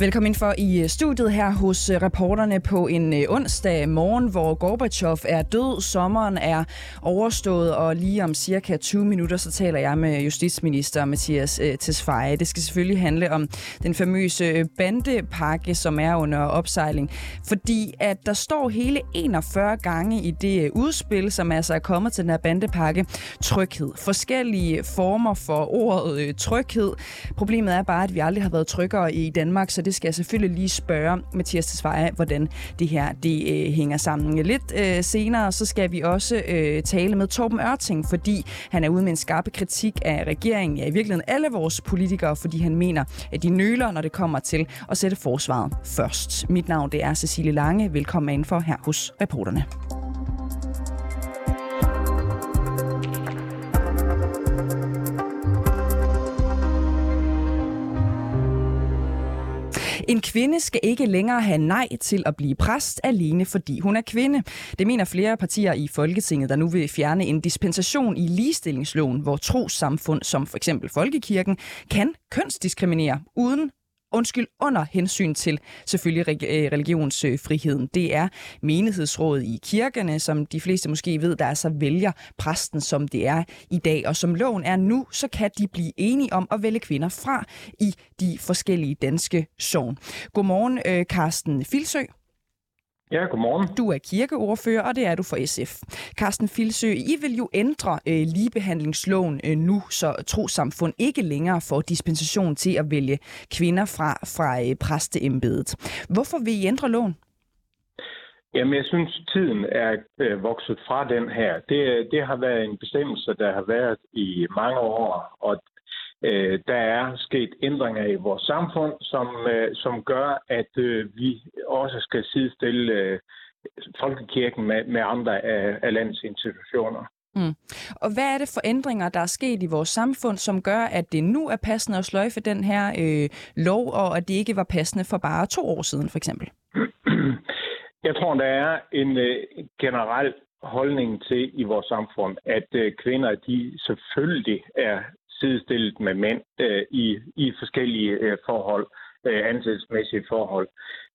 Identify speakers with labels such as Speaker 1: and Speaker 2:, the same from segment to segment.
Speaker 1: Velkommen ind for i øh, studiet her hos øh, reporterne på en øh, onsdag morgen, hvor Gorbachev er død, sommeren er overstået, og lige om cirka 20 minutter, så taler jeg med justitsminister Mathias Tesfaye. Det skal selvfølgelig handle om den famøse bandepakke, som er under opsejling, fordi at der står hele 41 gange i det udspil, som altså er kommet til den her bandepakke, tryghed. Forskellige former for ordet tryghed. Problemet er bare, at vi aldrig har været tryggere i Danmark, så det skal jeg selvfølgelig lige spørge Mathias Tesfaye, hvordan det her det øh, hænger sammen. Lidt øh, senere så skal vi også øh, tale med Torben Ørting, fordi han er ude med en skarpe kritik af regeringen, ja i virkeligheden alle vores politikere, fordi han mener, at de nøler, når det kommer til at sætte forsvaret først. Mit navn det er Cecilie Lange. Velkommen indenfor for her hos reporterne. En kvinde skal ikke længere have nej til at blive præst alene, fordi hun er kvinde. Det mener flere partier i Folketinget, der nu vil fjerne en dispensation i ligestillingsloven, hvor trossamfund som for eksempel Folkekirken kan kønsdiskriminere uden undskyld, under hensyn til selvfølgelig øh, religionsfriheden. Det er menighedsrådet i kirkerne, som de fleste måske ved, der altså vælger præsten, som det er i dag. Og som loven er nu, så kan de blive enige om at vælge kvinder fra i de forskellige danske sogn. Godmorgen, øh, Karsten Carsten Filsø.
Speaker 2: Ja, godmorgen.
Speaker 1: Du er kirkeordfører, og det er du for SF. Carsten Filsø, I vil jo ændre øh, ligebehandlingsloven øh, nu, så trosamfund ikke længere får dispensation til at vælge kvinder fra, fra øh, præsteembedet. Hvorfor vil I ændre loven?
Speaker 2: Jamen, jeg synes, tiden er øh, vokset fra den her. Det, det har været en bestemmelse, der har været i mange år, og øh, der er sket ændringer i vores samfund, som, øh, som gør, at øh, vi også skal sidestille øh, folkekirken med, med andre af, af landets institutioner.
Speaker 1: Mm. Og hvad er det for ændringer, der er sket i vores samfund, som gør, at det nu er passende at sløjfe den her øh, lov, og at det ikke var passende for bare to år siden, for eksempel?
Speaker 2: Jeg tror, der er en øh, generel holdning til i vores samfund, at øh, kvinder de selvfølgelig er sidestillet med mænd øh, i, i forskellige øh, forhold, øh, ansættelsesmæssige forhold.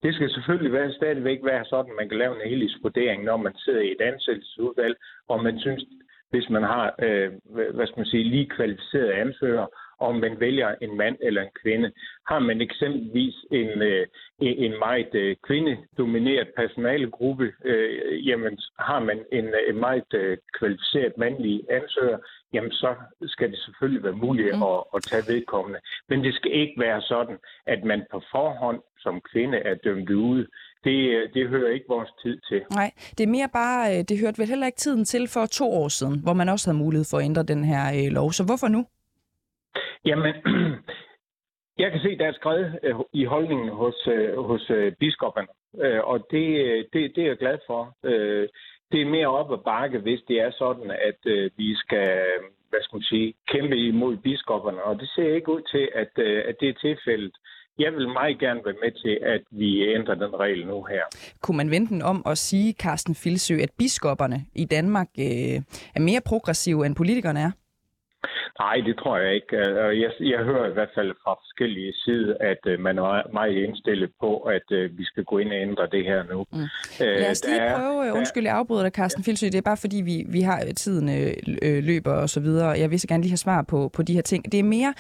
Speaker 2: Det skal selvfølgelig være, stadigvæk være sådan, at man kan lave en helhedsvurdering, når man sidder i et ansættelsesudvalg, og man synes, hvis man har øh, hvad skal man sige, lige kvalificerede ansøgere, om man vælger en mand eller en kvinde. Har man eksempelvis en, øh, en meget øh, kvindedomineret personalegruppe, øh, jamen har man en, en meget kvalificeret mandlig ansøger, jamen så skal det selvfølgelig være muligt mm. at, at tage vedkommende. Men det skal ikke være sådan, at man på forhånd som kvinde er dømt ude. Det, det hører ikke vores tid til.
Speaker 1: Nej, det er mere bare, det hørte vel heller ikke tiden til for to år siden, hvor man også havde mulighed for at ændre den her øh, lov. Så hvorfor nu?
Speaker 2: Jamen, jeg kan se, der er skrevet øh, i holdningen hos, øh, hos øh, biskopperne, og det, det, det er jeg glad for. Det er mere op ad bakke, hvis det er sådan, at vi skal hvad skal man sige, kæmpe imod biskopperne, og det ser ikke ud til, at, at det er tilfældet. Jeg vil meget gerne være med til, at vi ændrer den regel nu her.
Speaker 1: Kunne man vente den om at sige, Carsten Filsø, at biskopperne i Danmark øh, er mere progressive, end politikerne er?
Speaker 2: Nej, det tror jeg ikke. Øh, jeg, jeg hører i hvert fald fra forskellige sider, at øh, man er meget indstillet på, at øh, vi skal gå ind og ændre det her nu. Mm.
Speaker 1: Lad os lige prøve, undskyld, jeg afbryder dig, Carsten Filsø. Det er bare fordi, vi, vi har tiden øh, løber og så videre. Jeg vil så gerne lige have svar på, på de her ting. Det er mere,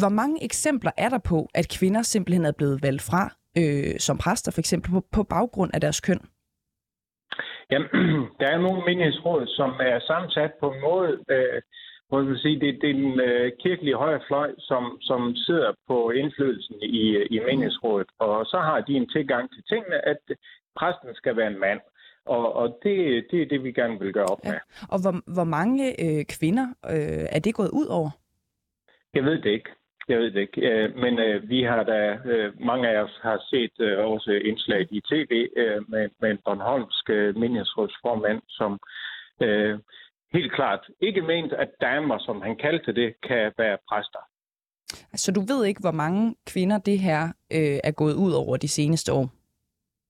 Speaker 1: hvor mange eksempler er der på, at kvinder simpelthen er blevet valgt fra øh, som præster, for eksempel på, på baggrund af deres køn?
Speaker 2: Jamen, der er nogle menighedsråd, som er sammensat på en måde, øh, hvor vil sige, det, det er den øh, kirkelige højre fløj, som, som sidder på indflydelsen i, i menighedsrådet. Og så har de en tilgang til tingene, at præsten skal være en mand. Og, og det, det er det, vi gerne vil gøre op ja. med.
Speaker 1: Og hvor, hvor mange øh, kvinder øh, er det gået ud over?
Speaker 2: Jeg ved det ikke. Jeg ved det ikke. Øh, men øh, vi har da, øh, mange af os har set øh, også indslag i tv øh, med, med en Bornholmsk øh, menighedsrådsformand, som øh, helt klart ikke ment, at damer, som han kaldte det, kan være præster.
Speaker 1: Så du ved ikke, hvor mange kvinder det her øh, er gået ud over de seneste år?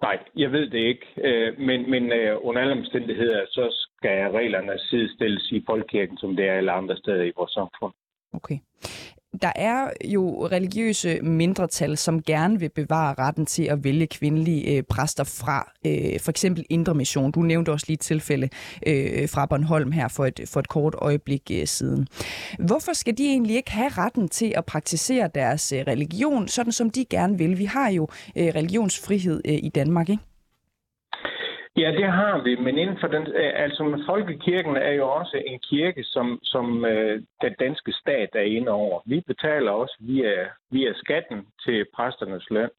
Speaker 2: Nej, jeg ved det ikke. Øh, men men øh, under alle omstændigheder, så skal reglerne sidestilles i folkekirken, som det er alle andre steder i vores samfund.
Speaker 1: Okay der er jo religiøse mindretal, som gerne vil bevare retten til at vælge kvindelige øh, præster fra øh, for eksempel Indre Mission. Du nævnte også lige et tilfælde øh, fra Bornholm her for et, for et kort øjeblik øh, siden. Hvorfor skal de egentlig ikke have retten til at praktisere deres øh, religion, sådan som de gerne vil? Vi har jo øh, religionsfrihed øh, i Danmark, ikke?
Speaker 2: Ja, det har vi, men inden for den, øh, altså folkekirken er jo også en kirke, som, som øh, den danske stat er inde over. Vi betaler også via, via skatten til præsternes løn.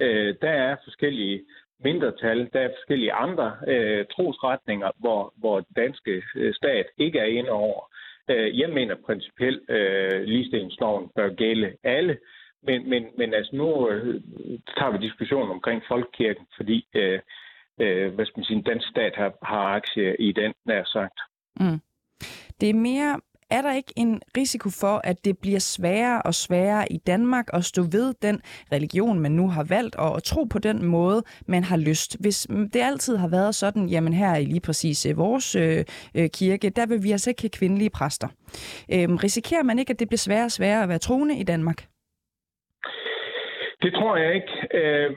Speaker 2: Øh, der er forskellige mindretal, der er forskellige andre øh, trosretninger, hvor, hvor den danske øh, stat ikke er inde over. Øh, jeg mener principielt, øh, ligestillingsloven bør gælde alle, men, men, men altså nu øh, tager vi diskussion omkring folkekirken, fordi øh, øh, hvad skal man sige, en dansk stat har, har aktier i den, nær sagt. Mm.
Speaker 1: Det er mere er der ikke en risiko for, at det bliver sværere og sværere i Danmark at stå ved den religion, man nu har valgt, og at tro på den måde, man har lyst? Hvis det altid har været sådan, jamen her i lige præcis øh, vores øh, øh, kirke, der vil vi altså ikke have kvindelige præster. Øh, risikerer man ikke, at det bliver sværere og sværere at være troende i Danmark?
Speaker 2: Det tror jeg ikke. Øh,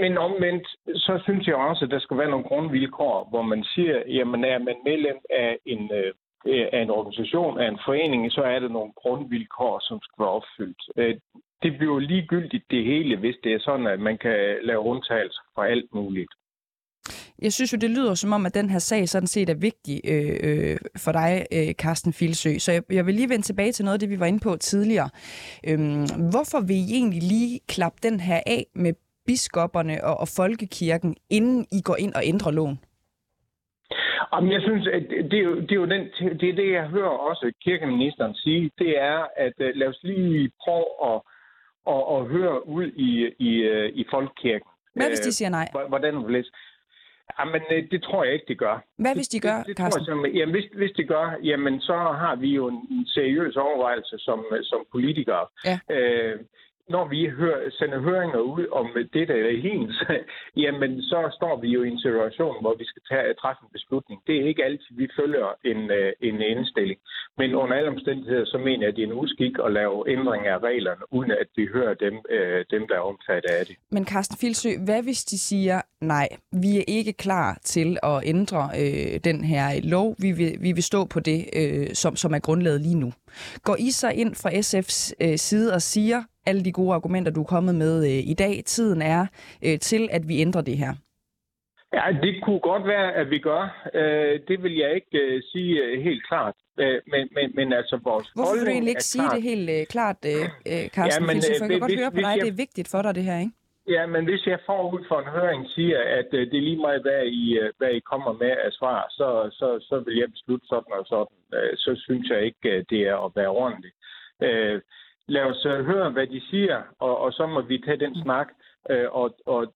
Speaker 2: men omvendt, så synes jeg også, at der skal være nogle grundvilkår, hvor man siger, jamen er man medlem af en, øh, af en organisation, af en forening, så er der nogle grundvilkår, som skal være opfyldt. Øh, det bliver ligegyldigt det hele, hvis det er sådan, at man kan lave undtagelser for alt muligt.
Speaker 1: Jeg synes jo, det lyder som om, at den her sag sådan set er vigtig øh, øh, for dig, øh, Carsten Filsø. Så jeg, jeg vil lige vende tilbage til noget af det, vi var inde på tidligere. Øhm, hvorfor vil I egentlig lige klappe den her af med biskopperne og, og folkekirken, inden I går ind og ændrer loven?
Speaker 2: Jamen, jeg synes, at det er, jo, det er jo den, det, er det, jeg hører også kirkeministeren sige, det er, at uh, lad os lige prøve at, at, at høre ud i, i, uh, i folkekirken.
Speaker 1: Hvad hvis de siger nej?
Speaker 2: Hvordan vil Jamen, det tror jeg ikke, det gør.
Speaker 1: Hvad hvis de gør, det, det, det tror
Speaker 2: jeg, jamen, hvis, hvis de gør, jamen, så har vi jo en seriøs overvejelse som, som politikere. Ja. Øh, når vi hører, sender høringer ud om det, der er hendes, jamen så står vi jo i en situation, hvor vi skal tage, træffe en beslutning. Det er ikke altid, vi følger en, øh, en indstilling. Men under alle omstændigheder, så mener jeg, at det er en uskik at lave ændringer af reglerne, uden at vi hører dem, øh, dem der er omfattet af det.
Speaker 1: Men Carsten Filsø, hvad hvis de siger, nej, vi er ikke klar til at ændre øh, den her lov. Vi vil, vi vil stå på det, øh, som, som er grundlaget lige nu. Går I så ind fra SF's øh, side og siger, alle de gode argumenter, du er kommet med øh, i dag. Tiden er øh, til, at vi ændrer det her.
Speaker 2: Ja, det kunne godt være, at vi gør. Øh, det vil jeg ikke øh, sige øh, helt klart. Øh, men, men, men altså vores
Speaker 1: Hvorfor vil du egentlig ikke sige klart... det helt øh, klart, øh, øh Carsten? Ja, men, øh, jeg kan godt høre på dig, jeg... det er vigtigt for dig, det her, ikke?
Speaker 2: Ja, men hvis jeg forud for en høring siger, at øh, det er lige meget, hvad I, øh, hvad I kommer med af svar, så, så, så vil jeg beslutte sådan og sådan. Øh, så synes jeg ikke, det er at være ordentligt. Øh, lad os uh, høre, hvad de siger, og, og så må vi tage den snak. Uh, og, og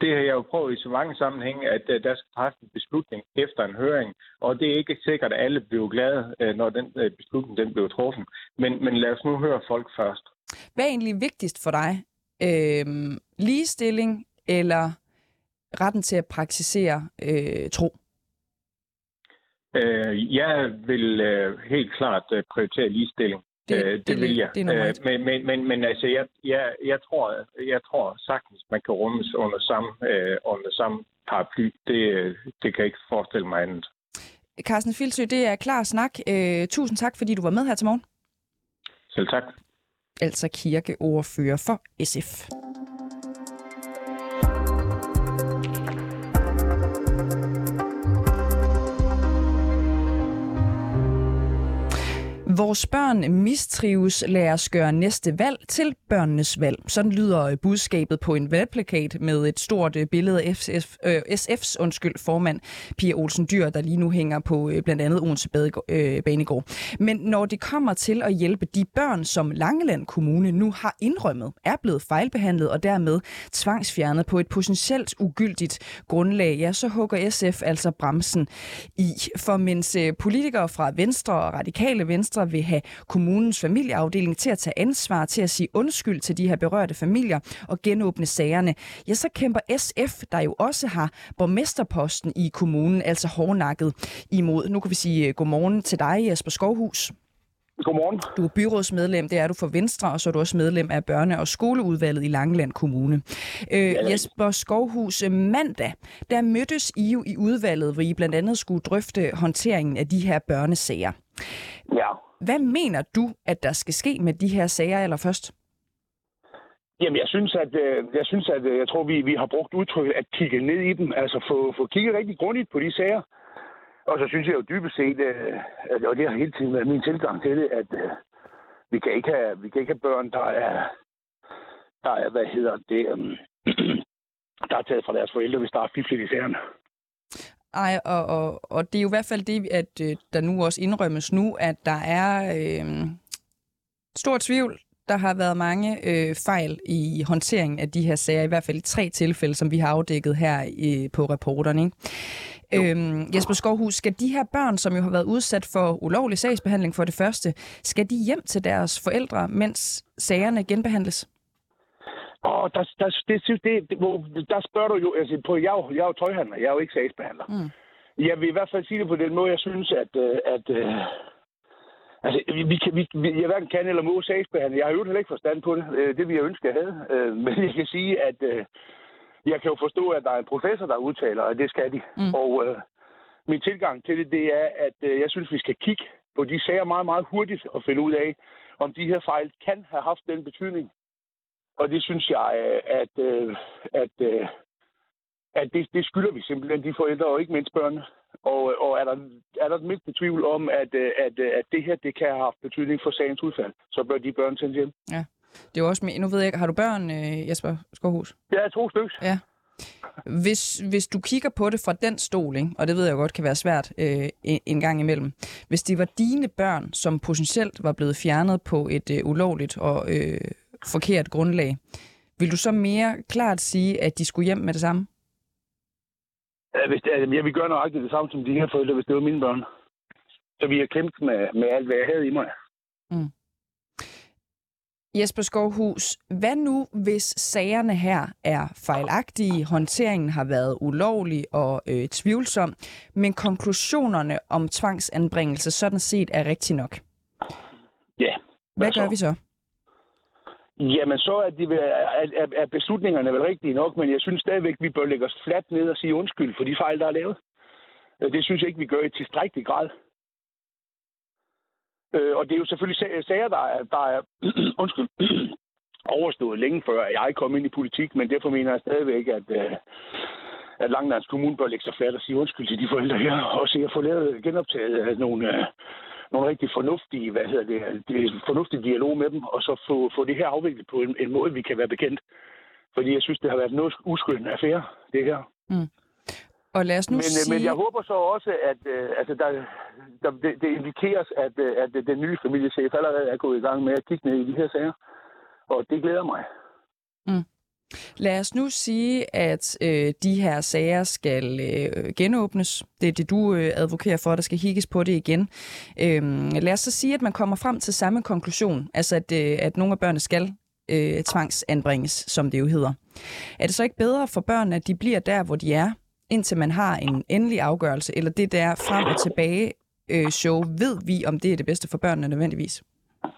Speaker 2: det har jeg jo prøvet i så mange sammenhænge, at uh, der skal træffes en beslutning efter en høring, og det er ikke sikkert, at alle bliver glade, uh, når den beslutning den bliver truffet. Men, men lad os nu høre folk først.
Speaker 1: Hvad er egentlig vigtigst for dig? Øh, ligestilling eller retten til at praktisere øh, tro?
Speaker 2: Jeg vil helt klart prioritere ligestilling. Det, øh, det, det vil jeg. Det er øh, men, men, men, men altså, jeg, jeg, jeg, tror, jeg tror sagtens, man kan rummes under samme, øh, under samme paraply. Det, det kan jeg ikke forestille mig andet.
Speaker 1: Carsten Filsø, det er klar snak. Øh, tusind tak, fordi du var med her til morgen.
Speaker 2: Selv tak.
Speaker 1: Altså kirkeordfører for SF. Vores børn mistrives, lad os gøre næste valg til børnenes valg. Sådan lyder øh, budskabet på en valgplakat med et stort øh, billede af SF, øh, SF's undskyld, formand Pia Olsen Dyr, der lige nu hænger på øh, blandt andet Odense øh, Banegård. Men når det kommer til at hjælpe de børn, som Langeland Kommune nu har indrømmet, er blevet fejlbehandlet og dermed tvangsfjernet på et potentielt ugyldigt grundlag, ja, så hugger SF altså bremsen i. For mens øh, politikere fra Venstre og Radikale Venstre vil have kommunens familieafdeling til at tage ansvar til at sige undskyld til de her berørte familier og genåbne sagerne, ja, så kæmper SF, der jo også har borgmesterposten i kommunen, altså hårdnakket imod. Nu kan vi sige godmorgen til dig, Jesper Skovhus.
Speaker 3: Godmorgen.
Speaker 1: Du er byrådsmedlem, det er du for Venstre, og så er du også medlem af børne- og skoleudvalget i Langeland Kommune. Øh, ja, Jesper Skovhus, øh, mandag, der mødtes I jo i udvalget, hvor I blandt andet skulle drøfte håndteringen af de her børnesager.
Speaker 3: Ja.
Speaker 1: Hvad mener du, at der skal ske med de her sager allerførst?
Speaker 3: Jamen, jeg synes, at, øh, jeg, synes, at øh, jeg tror, vi, vi har brugt udtrykket at kigge ned i dem. Altså få, få kigget rigtig grundigt på de sager. Og så synes jeg jo dybest set, øh, at, og det har hele tiden været min tilgang til det, at vi kan ikke have, vi kan ikke have børn, der er, der er, hvad hedder det, um, der er taget fra deres forældre, hvis der er fiflet i sagerne.
Speaker 1: Ej, og, og, og det er jo i hvert fald det, at der nu også indrømmes nu, at der er øh, stor tvivl der har været mange øh, fejl i håndteringen af de her sager, i hvert fald i tre tilfælde, som vi har afdækket her øh, på reporterne. Ikke? Øhm, Jesper Skovhus, skal de her børn, som jo har været udsat for ulovlig sagsbehandling for det første, skal de hjem til deres forældre, mens sagerne genbehandles?
Speaker 3: Og der, der, det, det, det, der spørger du jo, altså på, jeg, jeg er jo tøjhandler, jeg er jo ikke sagsbehandler. Mm. Jeg vil i hvert fald sige det på den måde, jeg synes, at, øh, at, at øh, Altså, vi, vi, kan, vi, jeg hverken kan eller må sagsbehandle. Jeg har jo heller ikke forstand på det. Øh, det vi jeg ønske, jeg havde. Øh, men jeg kan sige, at øh, jeg kan jo forstå, at der er en professor, der udtaler, at det skal de. Mm. Og uh, min tilgang til det, det er, at jeg synes, vi skal kigge på de sager meget, meget hurtigt og finde ud af, om de her fejl kan have haft den betydning. Og det synes jeg, at, uh, at, uh, at det, det skylder vi simpelthen de forældre, og ikke mindst børnene. Og, og er, der, er der mindste tvivl om, at, øh, at, øh, at det her det kan have haft betydning for sagens udfald, så bør de børn sendes hjem.
Speaker 1: Ja. Det er jo også, nu ved jeg ikke, har du børn, øh, Jesper Skovhus?
Speaker 3: Ja, to stykker.
Speaker 1: Ja. Hvis, hvis du kigger på det fra den stol, ikke, og det ved jeg godt kan være svært øh, en gang imellem, hvis det var dine børn, som potentielt var blevet fjernet på et øh, ulovligt og øh, forkert grundlag, vil du så mere klart sige, at de skulle hjem med det samme?
Speaker 3: Hvis det, jeg vil gøre nøjagtigt det samme som de her forældre, hvis det var mine børn. Så vi har kæmpet med, med alt, hvad jeg havde i mig. Mm.
Speaker 1: Jesper Skovhus, hvad nu, hvis sagerne her er fejlagtige, håndteringen har været ulovlig og øh, tvivlsom, men konklusionerne om tvangsanbringelse sådan set er rigtig nok?
Speaker 3: Ja.
Speaker 1: Hvad gør vi så?
Speaker 3: Jamen, så er, de, er, er beslutningerne vel rigtige nok, men jeg synes stadigvæk, vi bør lægge os fladt ned og sige undskyld for de fejl, der er lavet. Øh, det synes jeg ikke, vi gør i tilstrækkelig grad. Øh, og det er jo selvfølgelig sager, der er, der er undskyld, overstået længe før jeg kom ind i politik, men derfor mener jeg stadigvæk, at, øh, at Langlands Kommune bør lægge sig fladt og sige undskyld til de forældre her, og se at få lavet genoptaget nogle, nogle rigtig fornuftige, hvad hedder det, det fornuftige dialog med dem, og så få, få det her afviklet på en, en måde, vi kan være bekendt. Fordi jeg synes, det har været noget uskylden affære, det her. Mm.
Speaker 1: Og lad os nu
Speaker 3: men,
Speaker 1: sige...
Speaker 3: men jeg håber så også, at øh, altså der, der, det, det indikeres, at, øh, at den nye familiechef allerede er gået i gang med at kigge ned i de her sager. Og det glæder mig.
Speaker 1: Mm. Lad os nu sige, at øh, de her sager skal øh, genåbnes. Det er det, du øh, advokerer for, at der skal hikkes på det igen. Øh, lad os så sige, at man kommer frem til samme konklusion, altså at, øh, at nogle af børnene skal øh, tvangsanbringes, som det jo hedder. Er det så ikke bedre for børnene, at de bliver der, hvor de er, indtil man har en endelig afgørelse, eller det der frem og tilbage øh, show, ved vi, om det er det bedste for børnene nødvendigvis?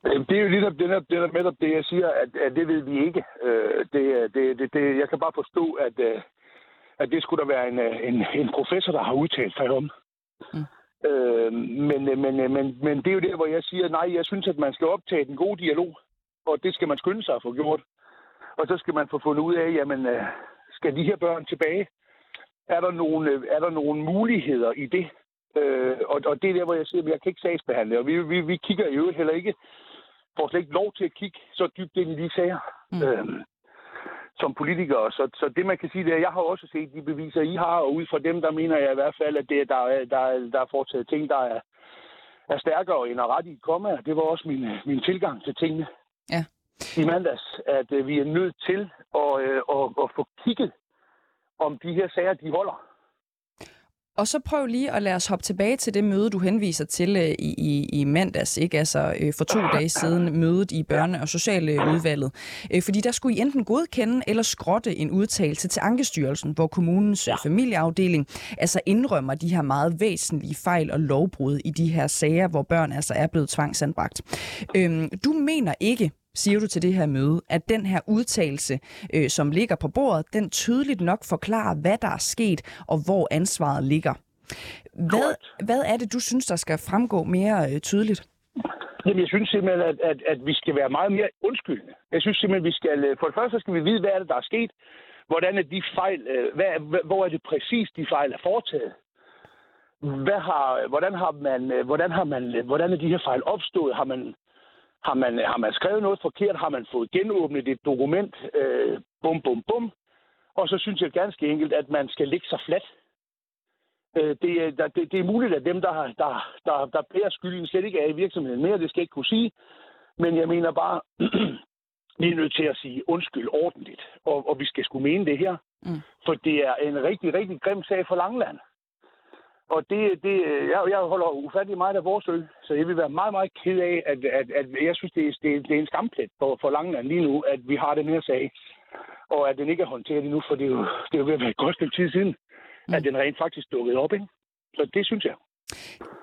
Speaker 3: Det er jo lidt det, der, det der netop det, jeg siger, at, at det ved vi ikke. Øh, det, det, det, det, jeg kan bare forstå, at, øh, at det skulle der være en, øh, en, en professor, der har udtalt sig om. Mm. Øh, men, men, men, men det er jo det, hvor jeg siger, nej, jeg synes, at man skal optage den gode dialog, og det skal man skynde sig at få gjort. Og så skal man få fundet ud af, jamen, skal de her børn tilbage? Er der nogle, er der nogle muligheder i det? Øh, og, og det er der, hvor jeg siger, at jeg kan ikke sagsbehandle, og vi, vi, vi kigger i øvrigt heller ikke, får slet ikke lov til at kigge så dybt ind i de sager. Mm. Øh, som politikere. Så, så det, man kan sige, det er, jeg har også set de beviser, I har, og ud fra dem, der mener jeg i hvert fald, at det, der, der, der er foretaget ting, der er, er stærkere end at ret i komme. Det var også min, min tilgang til tingene
Speaker 1: ja.
Speaker 3: i mandags, at uh, vi er nødt til at, uh, at, at få kigget, om de her sager, de holder.
Speaker 1: Og så prøv lige at lade os hoppe tilbage til det møde, du henviser til øh, i, i, i mandags, ikke? Altså øh, for to dage siden, mødet i børne- og sociale udvalget. Øh, fordi der skulle I enten godkende eller skrotte en udtalelse til Ankestyrelsen, hvor kommunens ja. familieafdeling altså indrømmer de her meget væsentlige fejl og lovbrud i de her sager, hvor børn altså er blevet tvangsanbragt. Øh, du mener ikke, siger du til det her møde, at den her udtalelse, øh, som ligger på bordet, den tydeligt nok forklarer, hvad der er sket og hvor ansvaret ligger. Hvad, hvad er det, du synes, der skal fremgå mere øh, tydeligt?
Speaker 3: Jamen, jeg synes simpelthen, at, at, at vi skal være meget mere undskyldende. Jeg synes simpelthen, at vi skal... Øh, for det første skal vi vide, hvad er det, der er sket. Hvordan er de fejl... Øh, hvad, hvor er det præcis, de fejl er foretaget? Hvad har, hvordan, har man, hvordan, har man, hvordan er de her fejl opstået? Har man har man, har man skrevet noget forkert? Har man fået genåbnet et dokument? Øh, bum, bum, bum. Og så synes jeg ganske enkelt, at man skal ligge sig fladt. Øh, det, der, det, det er muligt, at dem, der, der, der, der bærer skylden, slet ikke er i virksomheden mere. Det skal jeg ikke kunne sige. Men jeg mener bare, vi er nødt til at sige undskyld ordentligt. Og, og vi skal skulle mene det her. Mm. For det er en rigtig, rigtig grim sag for Langland. Og det, det, jeg, jeg holder ufattelig meget af vores øl, så jeg vil være meget, meget ked af, at, at, at jeg synes, det er, det, det er en skamplet for, for Langeland lige nu, at vi har den her sag, og at den ikke er håndteret endnu, for det er jo, det er jo ved at være et godt stykke tid siden, mm. at den rent faktisk dukkede op. Ikke? Så det synes jeg.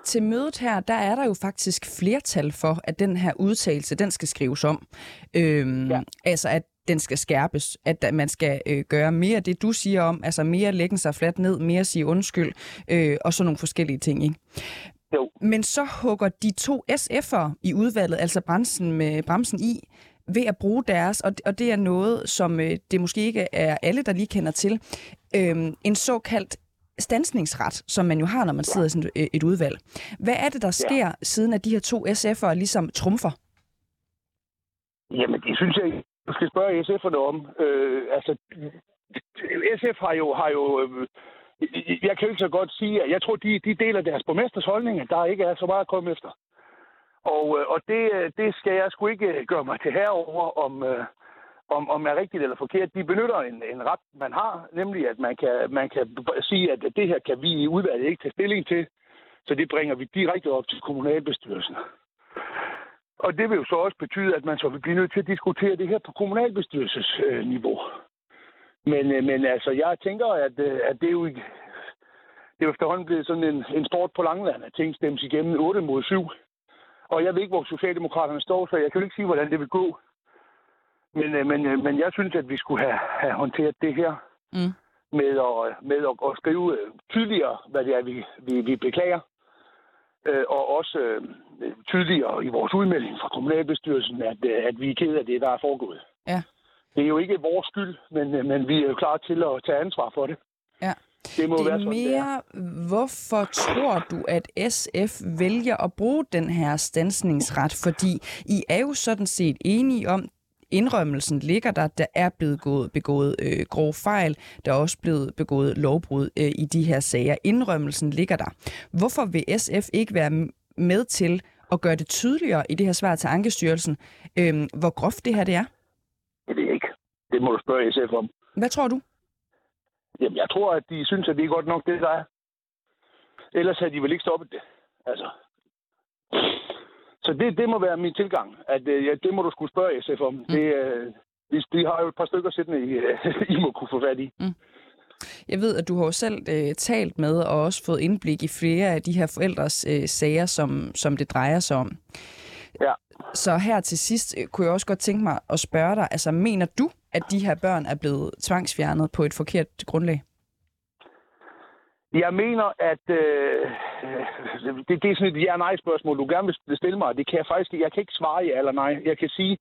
Speaker 1: Til mødet her, der er der jo faktisk flertal for, at den her udtalelse, den skal skrives om. Øhm, ja. Altså, at den skal skærpes, at man skal øh, gøre mere det, du siger om, altså mere lægge sig fladt ned, mere sige undskyld, øh, og så nogle forskellige ting, ikke? Jo. Men så hugger de to SF'ere i udvalget, altså bremsen med bremsen i, ved at bruge deres, og, og det er noget, som øh, det måske ikke er alle, der lige kender til, øh, en såkaldt stansningsret, som man jo har, når man sidder i sådan et udvalg. Hvad er det, der sker, ja. siden at de her to SF'ere ligesom trumfer?
Speaker 3: Jamen, det synes jeg du skal spørge SF'erne om. Øh, altså, SF har jo... Har jo øh, jeg kan ikke så godt sige, at jeg tror, de, de deler deres borgmesters holdninger, der ikke er så meget at komme efter. Og, øh, og det, øh, det skal jeg sgu ikke øh, gøre mig til herover om, øh, om, om er rigtigt eller forkert. De benytter en, en ret, man har, nemlig at man kan, man kan sige, at det her kan vi i udvalget ikke tage stilling til, så det bringer vi direkte op til kommunalbestyrelsen. Og det vil jo så også betyde, at man så vil blive nødt til at diskutere det her på kommunalbestyrelsesniveau. Men, øh, men altså, jeg tænker, at, øh, at det er jo ikke... Det er jo efterhånden blevet sådan en, en sport på Langland, at ting stemmes igennem 8 mod 7. Og jeg ved ikke, hvor Socialdemokraterne står, så jeg kan jo ikke sige, hvordan det vil gå. Men, øh, men, men jeg synes, at vi skulle have, have håndteret det her mm. med, at, med at, at skrive tydeligere, hvad det er, vi, vi, vi beklager øh, og også øh, tydeligere i vores udmelding fra kommunalbestyrelsen, at, øh, at vi er ked af det, der er foregået.
Speaker 1: Ja.
Speaker 3: Det er jo ikke vores skyld, men, øh, men vi er jo klar til at tage ansvar for det.
Speaker 1: Ja. Det må det være sådan, mere, det er. hvorfor tror du, at SF vælger at bruge den her stansningsret? Fordi I er jo sådan set enige om, indrømmelsen ligger der. Der er blevet begået, begået øh, grove fejl. Der er også blevet begået lovbrud øh, i de her sager. Indrømmelsen ligger der. Hvorfor vil SF ikke være med til at gøre det tydeligere i det her svar til Ankestyrelsen, øh, hvor groft det her det er?
Speaker 3: Det ved jeg ikke. Det må du spørge SF om.
Speaker 1: Hvad tror du?
Speaker 3: Jamen, jeg tror, at de synes, at det er godt nok, det der er. Ellers havde de vel ikke stoppet det. Altså, så det, det må være min tilgang, at øh, ja, det må du skulle spørge SF om. Mm. Det, øh, de, de har jo et par stykker siddende, I, øh, I må kunne få fat i. Mm.
Speaker 1: Jeg ved, at du har selv øh, talt med og også fået indblik i flere af de her forældres øh, sager, som, som det drejer sig om.
Speaker 3: Ja.
Speaker 1: Så her til sidst øh, kunne jeg også godt tænke mig at spørge dig, altså mener du, at de her børn er blevet tvangsfjernet på et forkert grundlag?
Speaker 3: Jeg mener, at øh, øh, det, det er sådan et ja-nej-spørgsmål, du gerne vil stille mig. Det kan jeg faktisk Jeg kan ikke svare ja eller nej. Jeg kan sige,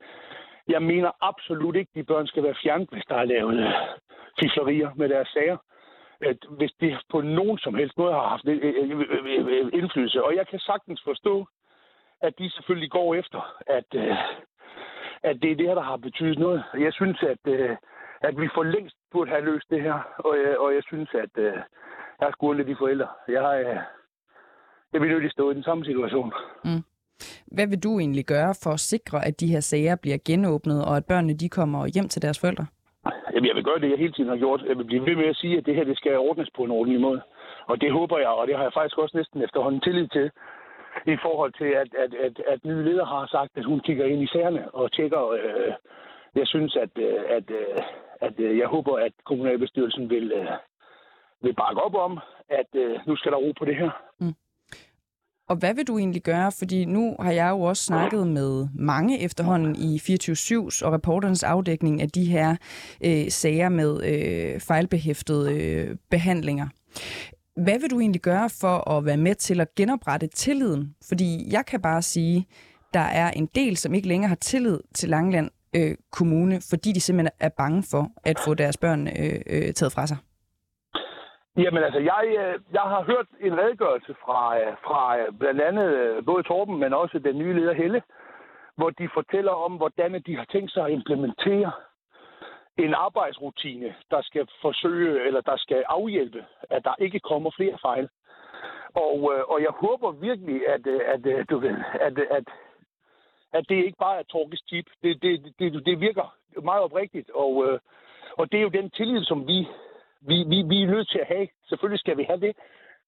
Speaker 3: jeg mener absolut ikke, at de børn skal være fjernet, hvis der er lavet øh, fiflerier med deres sager. At hvis det på nogen som helst måde har haft øh øh, øh, øh, indflydelse. Og jeg kan sagtens forstå, at de selvfølgelig går efter, at, at det er det her, der har betydet noget. Jeg synes, at, at vi for længst burde have løst det her. Og jeg, og jeg synes, at jeg er sgu de forældre. Jeg, har, øh, jeg vil nødt stå i den samme situation. Mm.
Speaker 1: Hvad vil du egentlig gøre for at sikre, at de her sager bliver genåbnet, og at børnene de kommer hjem til deres forældre?
Speaker 3: Jamen, jeg vil gøre det, jeg hele tiden har gjort. Jeg vil blive ved med at sige, at det her det skal ordnes på en ordentlig måde. og det håber jeg, og det har jeg faktisk også næsten efterhånden tillid til, i forhold til, at, at, at, at nye leder har sagt, at hun kigger ind i sagerne og tjekker. Øh, jeg synes, at, øh, at, øh, at, at jeg håber, at kommunalbestyrelsen vil, øh, vil bakke op om, at øh, nu skal der ro på det her. Mm.
Speaker 1: Og hvad vil du egentlig gøre? Fordi nu har jeg jo også snakket med mange efterhånden i 24-7's og reporternes afdækning af de her øh, sager med øh, fejlbehæftede øh, behandlinger. Hvad vil du egentlig gøre for at være med til at genoprette tilliden? Fordi jeg kan bare sige, der er en del, som ikke længere har tillid til Langland øh, Kommune, fordi de simpelthen er bange for at få deres børn øh, øh, taget fra sig.
Speaker 3: Jamen altså, jeg, øh, jeg har hørt en redegørelse fra, øh, fra øh, blandt andet både Torben, men også den nye leder Helle, hvor de fortæller om, hvordan de har tænkt sig at implementere en arbejdsrutine, der skal forsøge, eller der skal afhjælpe, at der ikke kommer flere fejl. Og, og jeg håber virkelig, at, at, du ved, at, at, at det ikke bare er Torkes tip. Det, det, det, det virker meget oprigtigt, og, og det er jo den tillid, som vi vi, vi, vi er nødt til at have, selvfølgelig skal vi have det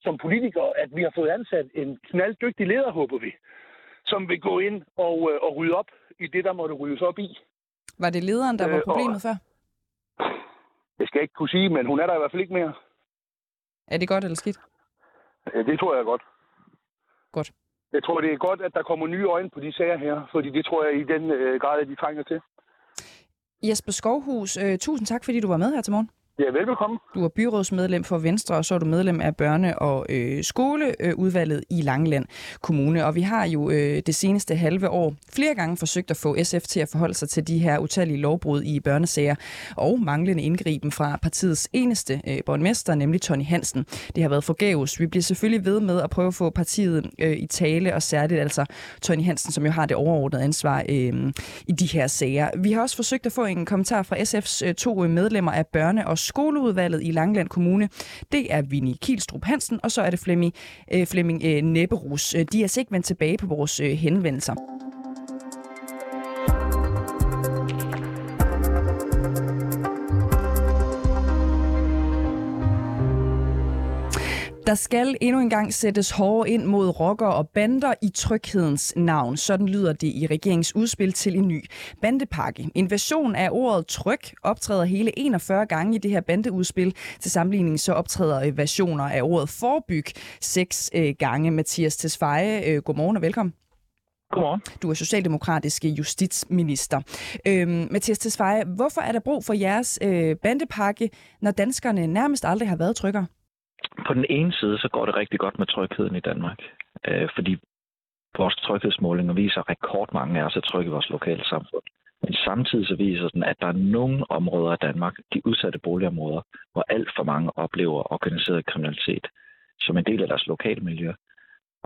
Speaker 3: som politikere, at vi har fået ansat en knalddygtig leder, håber vi, som vil gå ind og, øh, og rydde op i det, der måtte ryddes op i.
Speaker 1: Var det lederen, der var øh, problemet og, før?
Speaker 3: Det skal jeg ikke kunne sige, men hun er der i hvert fald ikke mere.
Speaker 1: Er det godt eller skidt?
Speaker 3: Ja, det tror jeg er godt.
Speaker 1: Godt.
Speaker 3: Jeg tror, det er godt, at der kommer nye øjne på de sager her, fordi det tror jeg i den øh, grad, at de trænger til.
Speaker 1: Jesper Skovhus, øh, tusind tak, fordi du var med her til morgen.
Speaker 3: Ja, velbekomme.
Speaker 1: Du er byrådsmedlem for Venstre, og så er du medlem af børne- og øh, skoleudvalget øh, i Langeland Kommune. Og vi har jo øh, det seneste halve år flere gange forsøgt at få SF til at forholde sig til de her utallige lovbrud i børnesager og manglende indgriben fra partiets eneste øh, borgmester, nemlig Tony Hansen. Det har været forgæves. Vi bliver selvfølgelig ved med at prøve at få partiet øh, i tale, og særligt altså Tony Hansen, som jo har det overordnede ansvar øh, i de her sager. Vi har også forsøgt at få en kommentar fra SF's øh, to øh, medlemmer af børne- og skoleudvalget i Langland Kommune. Det er Vinnie Kielstrup Hansen, og så er det Flemming, øh, Flemming øh, Nebberus. Øh, de er altså ikke vendt tilbage på vores øh, henvendelser. Der skal endnu engang sættes hårdere ind mod rocker og bander i tryghedens navn. Sådan lyder det i regeringens udspil til en ny bandepakke. En version af ordet tryg optræder hele 41 gange i det her bandeudspil. Til sammenligning så optræder versioner af ordet forbyg seks øh, gange. Mathias Tesfaye, øh, godmorgen og velkommen.
Speaker 4: Godmorgen.
Speaker 1: Du er socialdemokratisk justitsminister. Øhm, Mathias Tesfaye, hvorfor er der brug for jeres øh, bandepakke, når danskerne nærmest aldrig har været tryggere?
Speaker 4: På den ene side, så går det rigtig godt med trygheden i Danmark, øh, fordi vores tryghedsmålinger viser, rekordmange af os er trygge i vores lokale samfund. Men samtidig så viser den, at der er nogle områder af Danmark, de udsatte boligområder, hvor alt for mange oplever organiseret kriminalitet som en del af deres lokale miljø.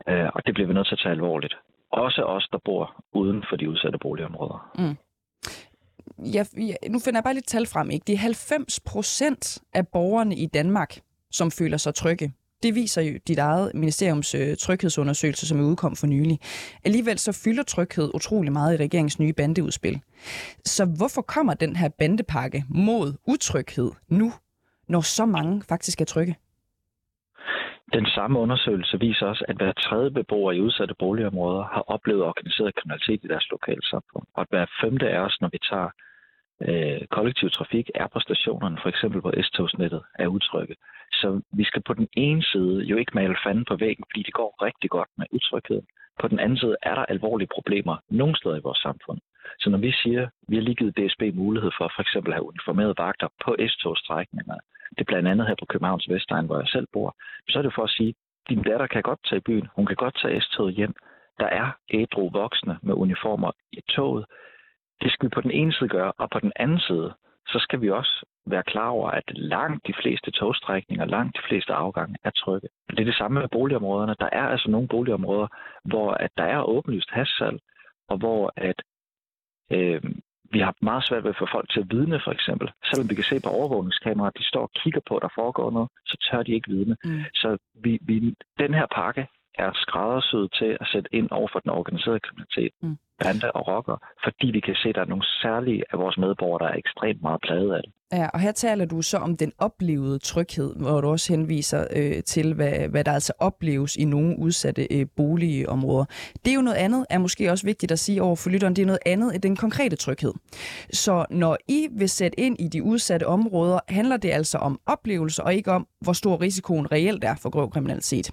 Speaker 4: Øh, og det bliver vi nødt til at tage alvorligt. Også os, der bor uden for de udsatte boligområder. Mm.
Speaker 1: Ja, nu finder jeg bare lidt tal frem. Ikke? Det er 90 procent af borgerne i Danmark, som føler sig trygge. Det viser jo dit eget ministeriums øh, tryghedsundersøgelse, som er udkom for nylig. Alligevel så fylder tryghed utrolig meget i regeringens nye bandeudspil. Så hvorfor kommer den her bandepakke mod utryghed nu, når så mange faktisk er trygge?
Speaker 4: Den samme undersøgelse viser også, at hver tredje beboer i udsatte boligområder har oplevet organiseret kriminalitet i deres lokale samfund. Og at hver femte af os, når vi tager øh, kollektiv trafik, er på stationerne, for eksempel på S-togsnettet, er utrygge. Så vi skal på den ene side jo ikke male fanden på væggen, fordi det går rigtig godt med utrygheden. På den anden side er der alvorlige problemer nogle steder i vores samfund. Så når vi siger, at vi har lige givet DSB mulighed for for eksempel at have uniformerede vagter på S-togstrækninger, det er blandt andet her på Københavns Vestegn, hvor jeg selv bor, så er det for at sige, at din datter kan godt tage i byen, hun kan godt tage S-toget hjem. Der er ædru voksne med uniformer i toget. Det skal vi på den ene side gøre, og på den anden side, så skal vi også være klar over, at langt de fleste togstrækninger, langt de fleste afgange er trygge. Det er det samme med boligområderne. Der er altså nogle boligområder, hvor at der er åbenlyst hashsalg, og hvor at øh, vi har meget svært ved at få folk til at vidne, for eksempel. Selvom vi kan se på overvågningskameraer, at de står og kigger på, at der foregår noget, så tør de ikke vidne. Mm. Så vi, vi, den her pakke er skræddersyet til at sætte ind over for den organiserede kriminalitet. Mm bande og rocker, fordi vi kan se, at der er nogle særlige af vores medborgere, der er ekstremt meget plaget af det.
Speaker 1: Ja, og her taler du så om den oplevede tryghed, hvor du også henviser øh, til, hvad, hvad der altså opleves i nogle udsatte øh, boligområder. Det er jo noget andet, er måske også vigtigt at sige over for lytteren, det er noget andet end den konkrete tryghed. Så når I vil sætte ind i de udsatte områder, handler det altså om oplevelser og ikke om, hvor stor risikoen reelt er for grov kriminalitet.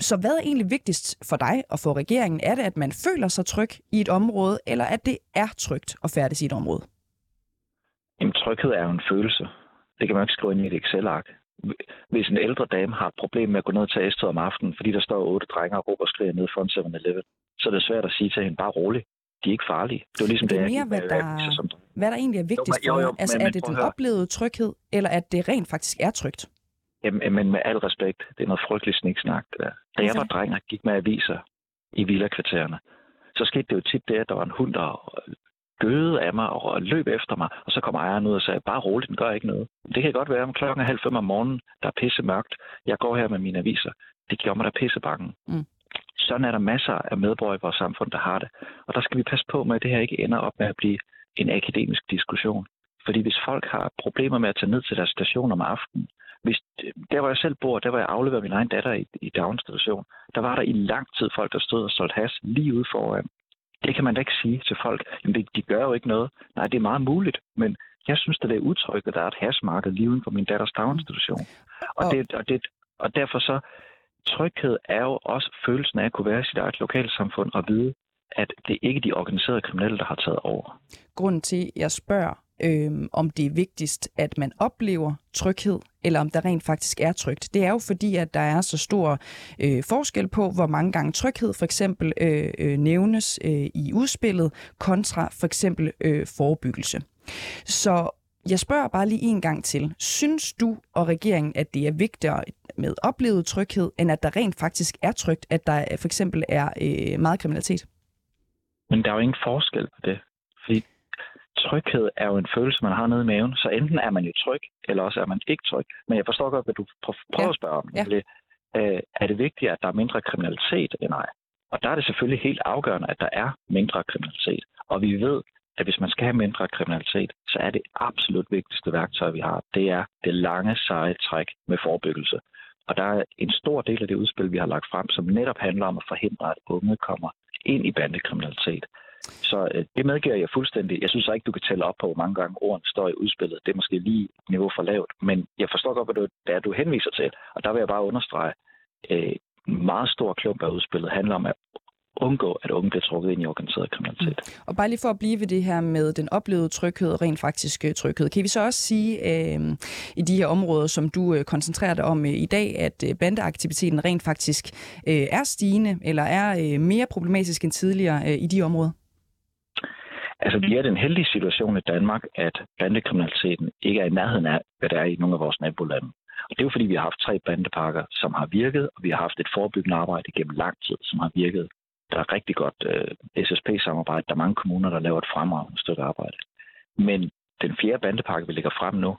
Speaker 1: Så hvad er egentlig vigtigst for dig og for regeringen? Er det, at man føler sig tryg i et område, eller at det er trygt at færdes i et område?
Speaker 4: Jamen, tryghed er jo en følelse. Det kan man ikke skrive ind i et Excel-ark. Hvis en ældre dame har et problem med at gå ned til æstet om aftenen, fordi der står otte drenge og råber og skriger ned foran 7-Eleven, så er det svært at sige til hende, bare rolig. De er ikke farlige. Det er ligesom
Speaker 1: det, er
Speaker 4: det,
Speaker 1: mere, hvad, der, som... hvad der egentlig er vigtigst jo, jo, jo, Altså, men, er det den oplevede tryghed, eller at det rent faktisk er trygt?
Speaker 4: Jamen, men med al respekt, det er noget frygteligt sniksnak. Da okay. jeg var dreng og gik med aviser i villakvartererne, så skete det jo tit det, at der var en hund, der gøede af mig og løb efter mig, og så kom ejeren ud og sagde, bare roligt, den gør ikke noget. Det kan godt være, om klokken er halv fem om morgenen, der er pisse mørkt, jeg går her med mine aviser. Det gjorde mig da pisse bange. Mm. Sådan er der masser af medborgere i vores samfund, der har det. Og der skal vi passe på med, at det her ikke ender op med at blive en akademisk diskussion. Fordi hvis folk har problemer med at tage ned til deres station om aftenen, hvis, der hvor jeg selv bor, der hvor jeg afleverer min egen datter i, i daginstitution, der var der i lang tid folk, der stod og solgte has lige ude foran. Det kan man da ikke sige til folk. Jamen, det, de gør jo ikke noget. Nej, det er meget muligt, men jeg synes, det er utrygt, at der er et hasmarked lige uden for min datters daginstitution. Og, det, og, det, og derfor så, tryghed er jo også følelsen af at kunne være i sit eget lokalsamfund og vide, at det ikke er de organiserede kriminelle, der har taget over.
Speaker 1: Grunden til, at jeg spørger, øh, om det er vigtigst, at man oplever tryghed, eller om der rent faktisk er trygt. Det er jo fordi, at der er så stor øh, forskel på, hvor mange gange tryghed for eksempel øh, øh, nævnes øh, i udspillet, kontra for eksempel øh, forebyggelse. Så jeg spørger bare lige en gang til. Synes du og regeringen, at det er vigtigere med oplevet tryghed, end at der rent faktisk er trygt, at der øh, for eksempel er øh, meget kriminalitet?
Speaker 4: Men der er jo ingen forskel på det. Fordi tryghed er jo en følelse, man har nede i maven. Så enten er man jo tryg, eller også er man ikke tryg. Men jeg forstår godt, hvad du prøver at spørge om. Ja. Øh, er det vigtigt, at der er mindre kriminalitet end ej? Og der er det selvfølgelig helt afgørende, at der er mindre kriminalitet. Og vi ved, at hvis man skal have mindre kriminalitet, så er det absolut vigtigste værktøj, vi har, det er det lange, seje træk med forebyggelse. Og der er en stor del af det udspil, vi har lagt frem, som netop handler om at forhindre, at unge kommer ind i bandekriminalitet. Så øh, det medgiver jeg fuldstændig. Jeg synes ikke, du kan tælle op på, hvor mange gange ordene står i udspillet. Det er måske lige niveau for lavt. Men jeg forstår godt, hvad du, det du henviser til. Og der vil jeg bare understrege, øh, meget stor klump af udspillet handler om at undgå, at unge bliver trukket ind i organiseret kriminalitet. Mm.
Speaker 1: Og bare lige for at blive ved det her med den oplevede tryghed og rent faktisk øh, tryghed, kan vi så også sige øh, i de her områder, som du øh, koncentrerer dig om øh, i dag, at øh, bandeaktiviteten rent faktisk øh, er stigende eller er øh, mere problematisk end tidligere øh, i de områder?
Speaker 4: Altså, vi er den heldige situation i Danmark, at bandekriminaliteten ikke er i nærheden af, hvad der er i nogle af vores nabolande. Og det er jo fordi, vi har haft tre bandepakker, som har virket, og vi har haft et forebyggende arbejde gennem lang tid, som har virket. Der er rigtig godt øh, SSP-samarbejde. Der er mange kommuner, der laver et fremragende stykke arbejde. Men den fjerde bandepakke, vi lægger frem nu,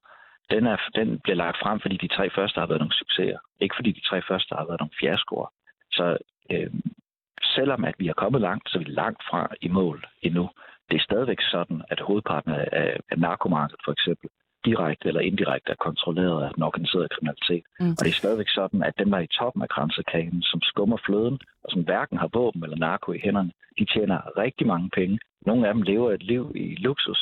Speaker 4: den, er, den bliver lagt frem, fordi de tre første har været nogle succeser. Ikke fordi de tre første har været nogle fiaskoer. Så øh, selvom at vi er kommet langt, så er vi langt fra i mål endnu det er stadigvæk sådan, at hovedparten af, af narkomarkedet for eksempel direkte eller indirekte er kontrolleret af den organiserede kriminalitet. Mm. Og det er stadigvæk sådan, at dem, der er i toppen af grænsekagen, som skummer fløden, og som hverken har våben eller narko i hænderne, de tjener rigtig mange penge. Nogle af dem lever et liv i luksus,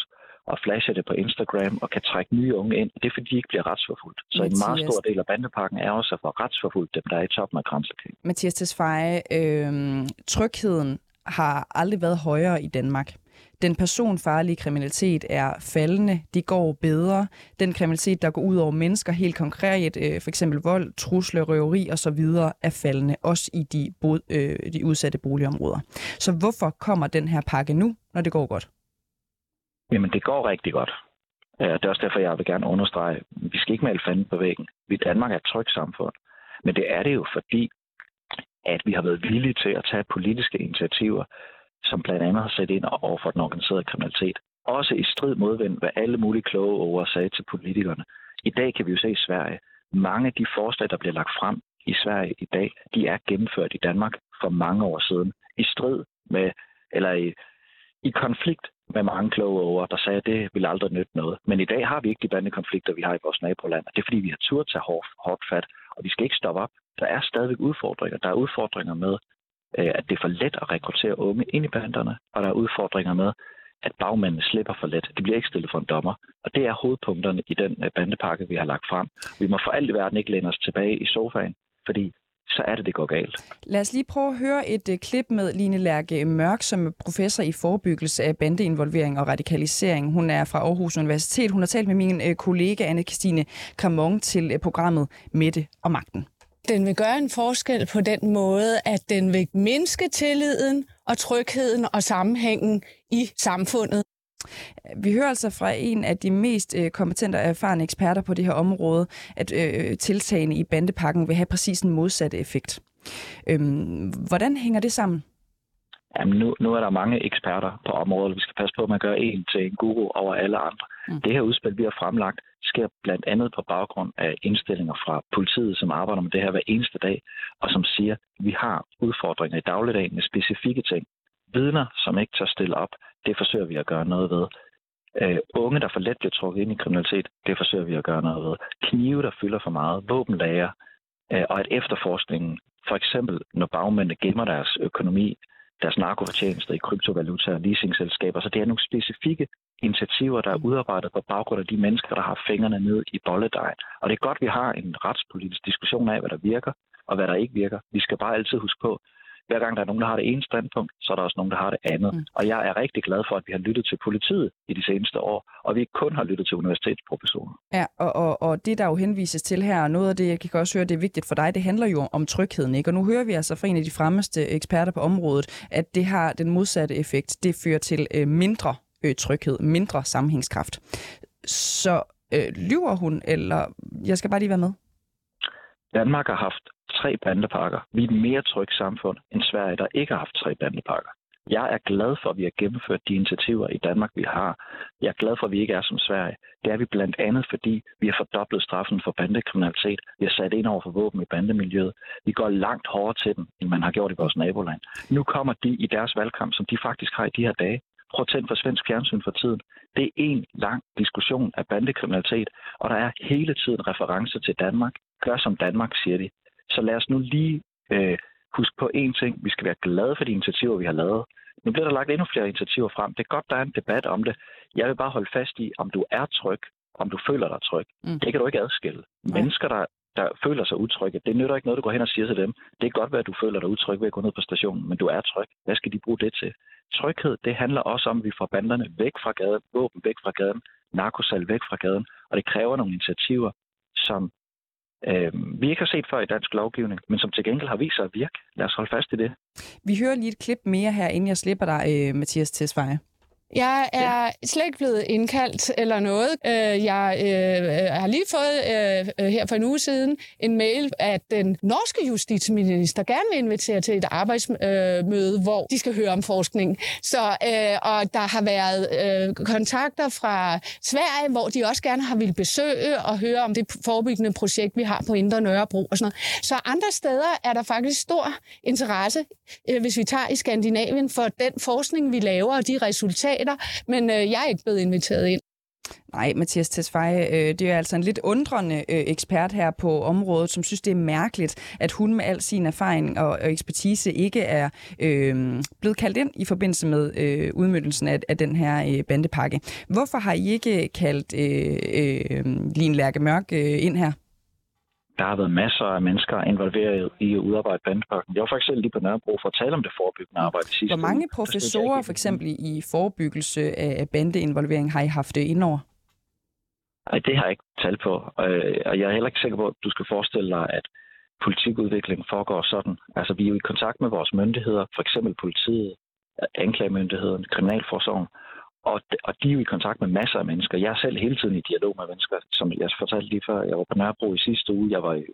Speaker 4: og flasher det på Instagram og kan trække nye unge ind. Det er fordi, de ikke bliver retsforfulgt. Så Mathias. en meget stor del af bandepakken er også at få retsforfulgt dem, der er i toppen af grænsekagen.
Speaker 1: Mathias Tesfaye, øh, trygheden har aldrig været højere i Danmark. Den personfarlige kriminalitet er faldende. De går bedre. Den kriminalitet, der går ud over mennesker helt konkret, øh, for eksempel vold, trusler, røveri osv., er faldende, også i de, bo, øh, de udsatte boligområder. Så hvorfor kommer den her pakke nu, når det går godt?
Speaker 4: Jamen, det går rigtig godt. Øh, det er også derfor, jeg vil gerne understrege, at vi skal ikke male fanden på væggen. Vi Danmark er et trygt samfund. Men det er det jo, fordi at vi har været villige til at tage politiske initiativer, som blandt andet har sat ind over for den organiserede kriminalitet. Også i strid modvendt, hvad alle mulige kloge over sagde til politikerne. I dag kan vi jo se i Sverige, mange af de forslag, der bliver lagt frem i Sverige i dag, de er gennemført i Danmark for mange år siden. I strid med, eller i, i konflikt med mange kloge over, der sagde, at det ville aldrig nytte noget. Men i dag har vi ikke de bandekonflikter, vi har i vores naboland. Det er fordi, vi har tur til hårdt, hårdt fat, og vi skal ikke stoppe op. Der er stadigvæk udfordringer. Der er udfordringer med, øh, at det er for let at rekruttere unge ind i banderne, og der er udfordringer med, at bagmændene slipper for let. De bliver ikke stillet for en dommer. Og det er hovedpunkterne i den øh, bandepakke, vi har lagt frem. Vi må for alt i verden ikke læne os tilbage i sofaen, fordi så er det, det går galt.
Speaker 1: Lad os lige prøve at høre et uh, klip med Line Lærke Mørk, som er professor i forebyggelse af bandeinvolvering og radikalisering. Hun er fra Aarhus Universitet. Hun har talt med min uh, kollega Anne-Christine Kramon til uh, programmet Mette og Magten.
Speaker 5: Den vil gøre en forskel på den måde, at den vil mindske tilliden og trygheden og sammenhængen i samfundet.
Speaker 1: Vi hører altså fra en af de mest øh, kompetente og erfarne eksperter på det her område, at øh, tiltagene i bandepakken vil have præcis en modsatte effekt. Øhm, hvordan hænger det sammen?
Speaker 4: Jamen, nu, nu er der mange eksperter på området. Vi skal passe på, at man gør en til en guru over alle andre. Mm. Det her udspil, vi har fremlagt, sker blandt andet på baggrund af indstillinger fra politiet, som arbejder med det her hver eneste dag, og som siger, at vi har udfordringer i dagligdagen med specifikke ting. Vidner, som ikke tør stille op, det forsøger vi at gøre noget ved. Uh, unge, der for let bliver trukket ind i kriminalitet, det forsøger vi at gøre noget ved. Knive, der fylder for meget, våbenlager, uh, og at efterforskningen, for eksempel når bagmændene gemmer deres økonomi, deres narkofortjenester i kryptovaluta og leasingselskaber. Så det er nogle specifikke initiativer, der er udarbejdet på baggrund af de mennesker, der har fingrene ned i bolledejen. Og det er godt, at vi har en retspolitisk diskussion af, hvad der virker og hvad der ikke virker. Vi skal bare altid huske på, hver gang der er nogen, der har det ene standpunkt, så er der også nogen, der har det andet. Mm. Og jeg er rigtig glad for, at vi har lyttet til politiet i de seneste år, og vi ikke kun har lyttet til universitetsprofessorer.
Speaker 1: Ja, og, og, og det, der jo henvises til her, og noget af det, jeg kan også høre, det er vigtigt for dig, det handler jo om trygheden. Ikke? Og nu hører vi altså fra en af de fremmeste eksperter på området, at det har den modsatte effekt. Det fører til øh, mindre øh, tryghed, mindre sammenhængskraft. Så øh, lyver hun, eller jeg skal bare lige være med?
Speaker 4: Danmark har haft tre bandepakker. Vi er et mere trygt samfund end Sverige, der ikke har haft tre bandepakker. Jeg er glad for, at vi har gennemført de initiativer i Danmark, vi har. Jeg er glad for, at vi ikke er som Sverige. Det er vi blandt andet, fordi vi har fordoblet straffen for bandekriminalitet. Vi har sat ind over for våben i bandemiljøet. Vi går langt hårdere til dem, end man har gjort i vores naboland. Nu kommer de i deres valgkamp, som de faktisk har i de her dage. Prøv at tænde for svensk fjernsyn for tiden. Det er en lang diskussion af bandekriminalitet, og der er hele tiden referencer til Danmark. Gør som Danmark, siger de. Så lad os nu lige øh, huske på én ting. Vi skal være glade for de initiativer, vi har lavet. Nu bliver der lagt endnu flere initiativer frem. Det er godt, der er en debat om det. Jeg vil bare holde fast i, om du er tryg, om du føler dig tryg. Mm. Det kan du ikke adskille. Nej. Mennesker, der, der føler sig utrygge, det nytter ikke noget, du går hen og siger til dem. Det er godt være, at du føler dig utryg ved at gå ned på stationen, men du er tryg. Hvad skal de bruge det til? Tryghed, det handler også om, at vi får banderne væk fra gaden, våben væk fra gaden, narkosal væk fra gaden, og det kræver nogle initiativer, som øh, vi ikke har set før i dansk lovgivning, men som til gengæld har vist sig at virke. Lad os holde fast i det.
Speaker 1: Vi hører lige et klip mere her, inden jeg slipper dig, øh, Mathias Tesfaye.
Speaker 5: Jeg er slet ikke blevet indkaldt eller noget. Øh, jeg øh, har lige fået øh, her for en uge siden en mail, at den norske justitsminister gerne vil invitere til et arbejdsmøde, hvor de skal høre om forskning. Så, og der har været kontakter fra Sverige, hvor de også gerne har ville besøge og høre om det forebyggende projekt, vi har på Indre Nørrebro og sådan noget. Så andre steder er der faktisk stor interesse, Øh, hvis vi tager i Skandinavien, for den forskning, vi laver og de resultater, men øh, jeg er ikke blevet inviteret ind.
Speaker 1: Nej, Mathias Tesfaye, øh, det er altså en lidt undrende øh, ekspert her på området, som synes, det er mærkeligt, at hun med al sin erfaring og, og ekspertise ikke er øh, blevet kaldt ind i forbindelse med øh, udmyndelsen af, af den her øh, bandepakke. Hvorfor har I ikke kaldt øh, øh, Line Lærke Mørk øh, ind her?
Speaker 4: Der har været masser af mennesker involveret i at udarbejde bandepakken. Jeg var faktisk selv lige på Nørrebro for at tale om det forebyggende arbejde sidste
Speaker 1: Hvor mange professorer for eksempel i forebyggelse af bandeinvolvering har I haft det indover?
Speaker 4: Nej, det har jeg ikke talt på. Øh, og jeg er heller ikke sikker på, at du skal forestille dig, at politikudvikling foregår sådan. Altså, vi er jo i kontakt med vores myndigheder, for eksempel politiet, anklagemyndigheden, kriminalforsorgen, og, og de er jo i kontakt med masser af mennesker. Jeg er selv hele tiden i dialog med mennesker, som jeg fortalte lige før. Jeg var på Nørrebro i sidste uge, jeg var i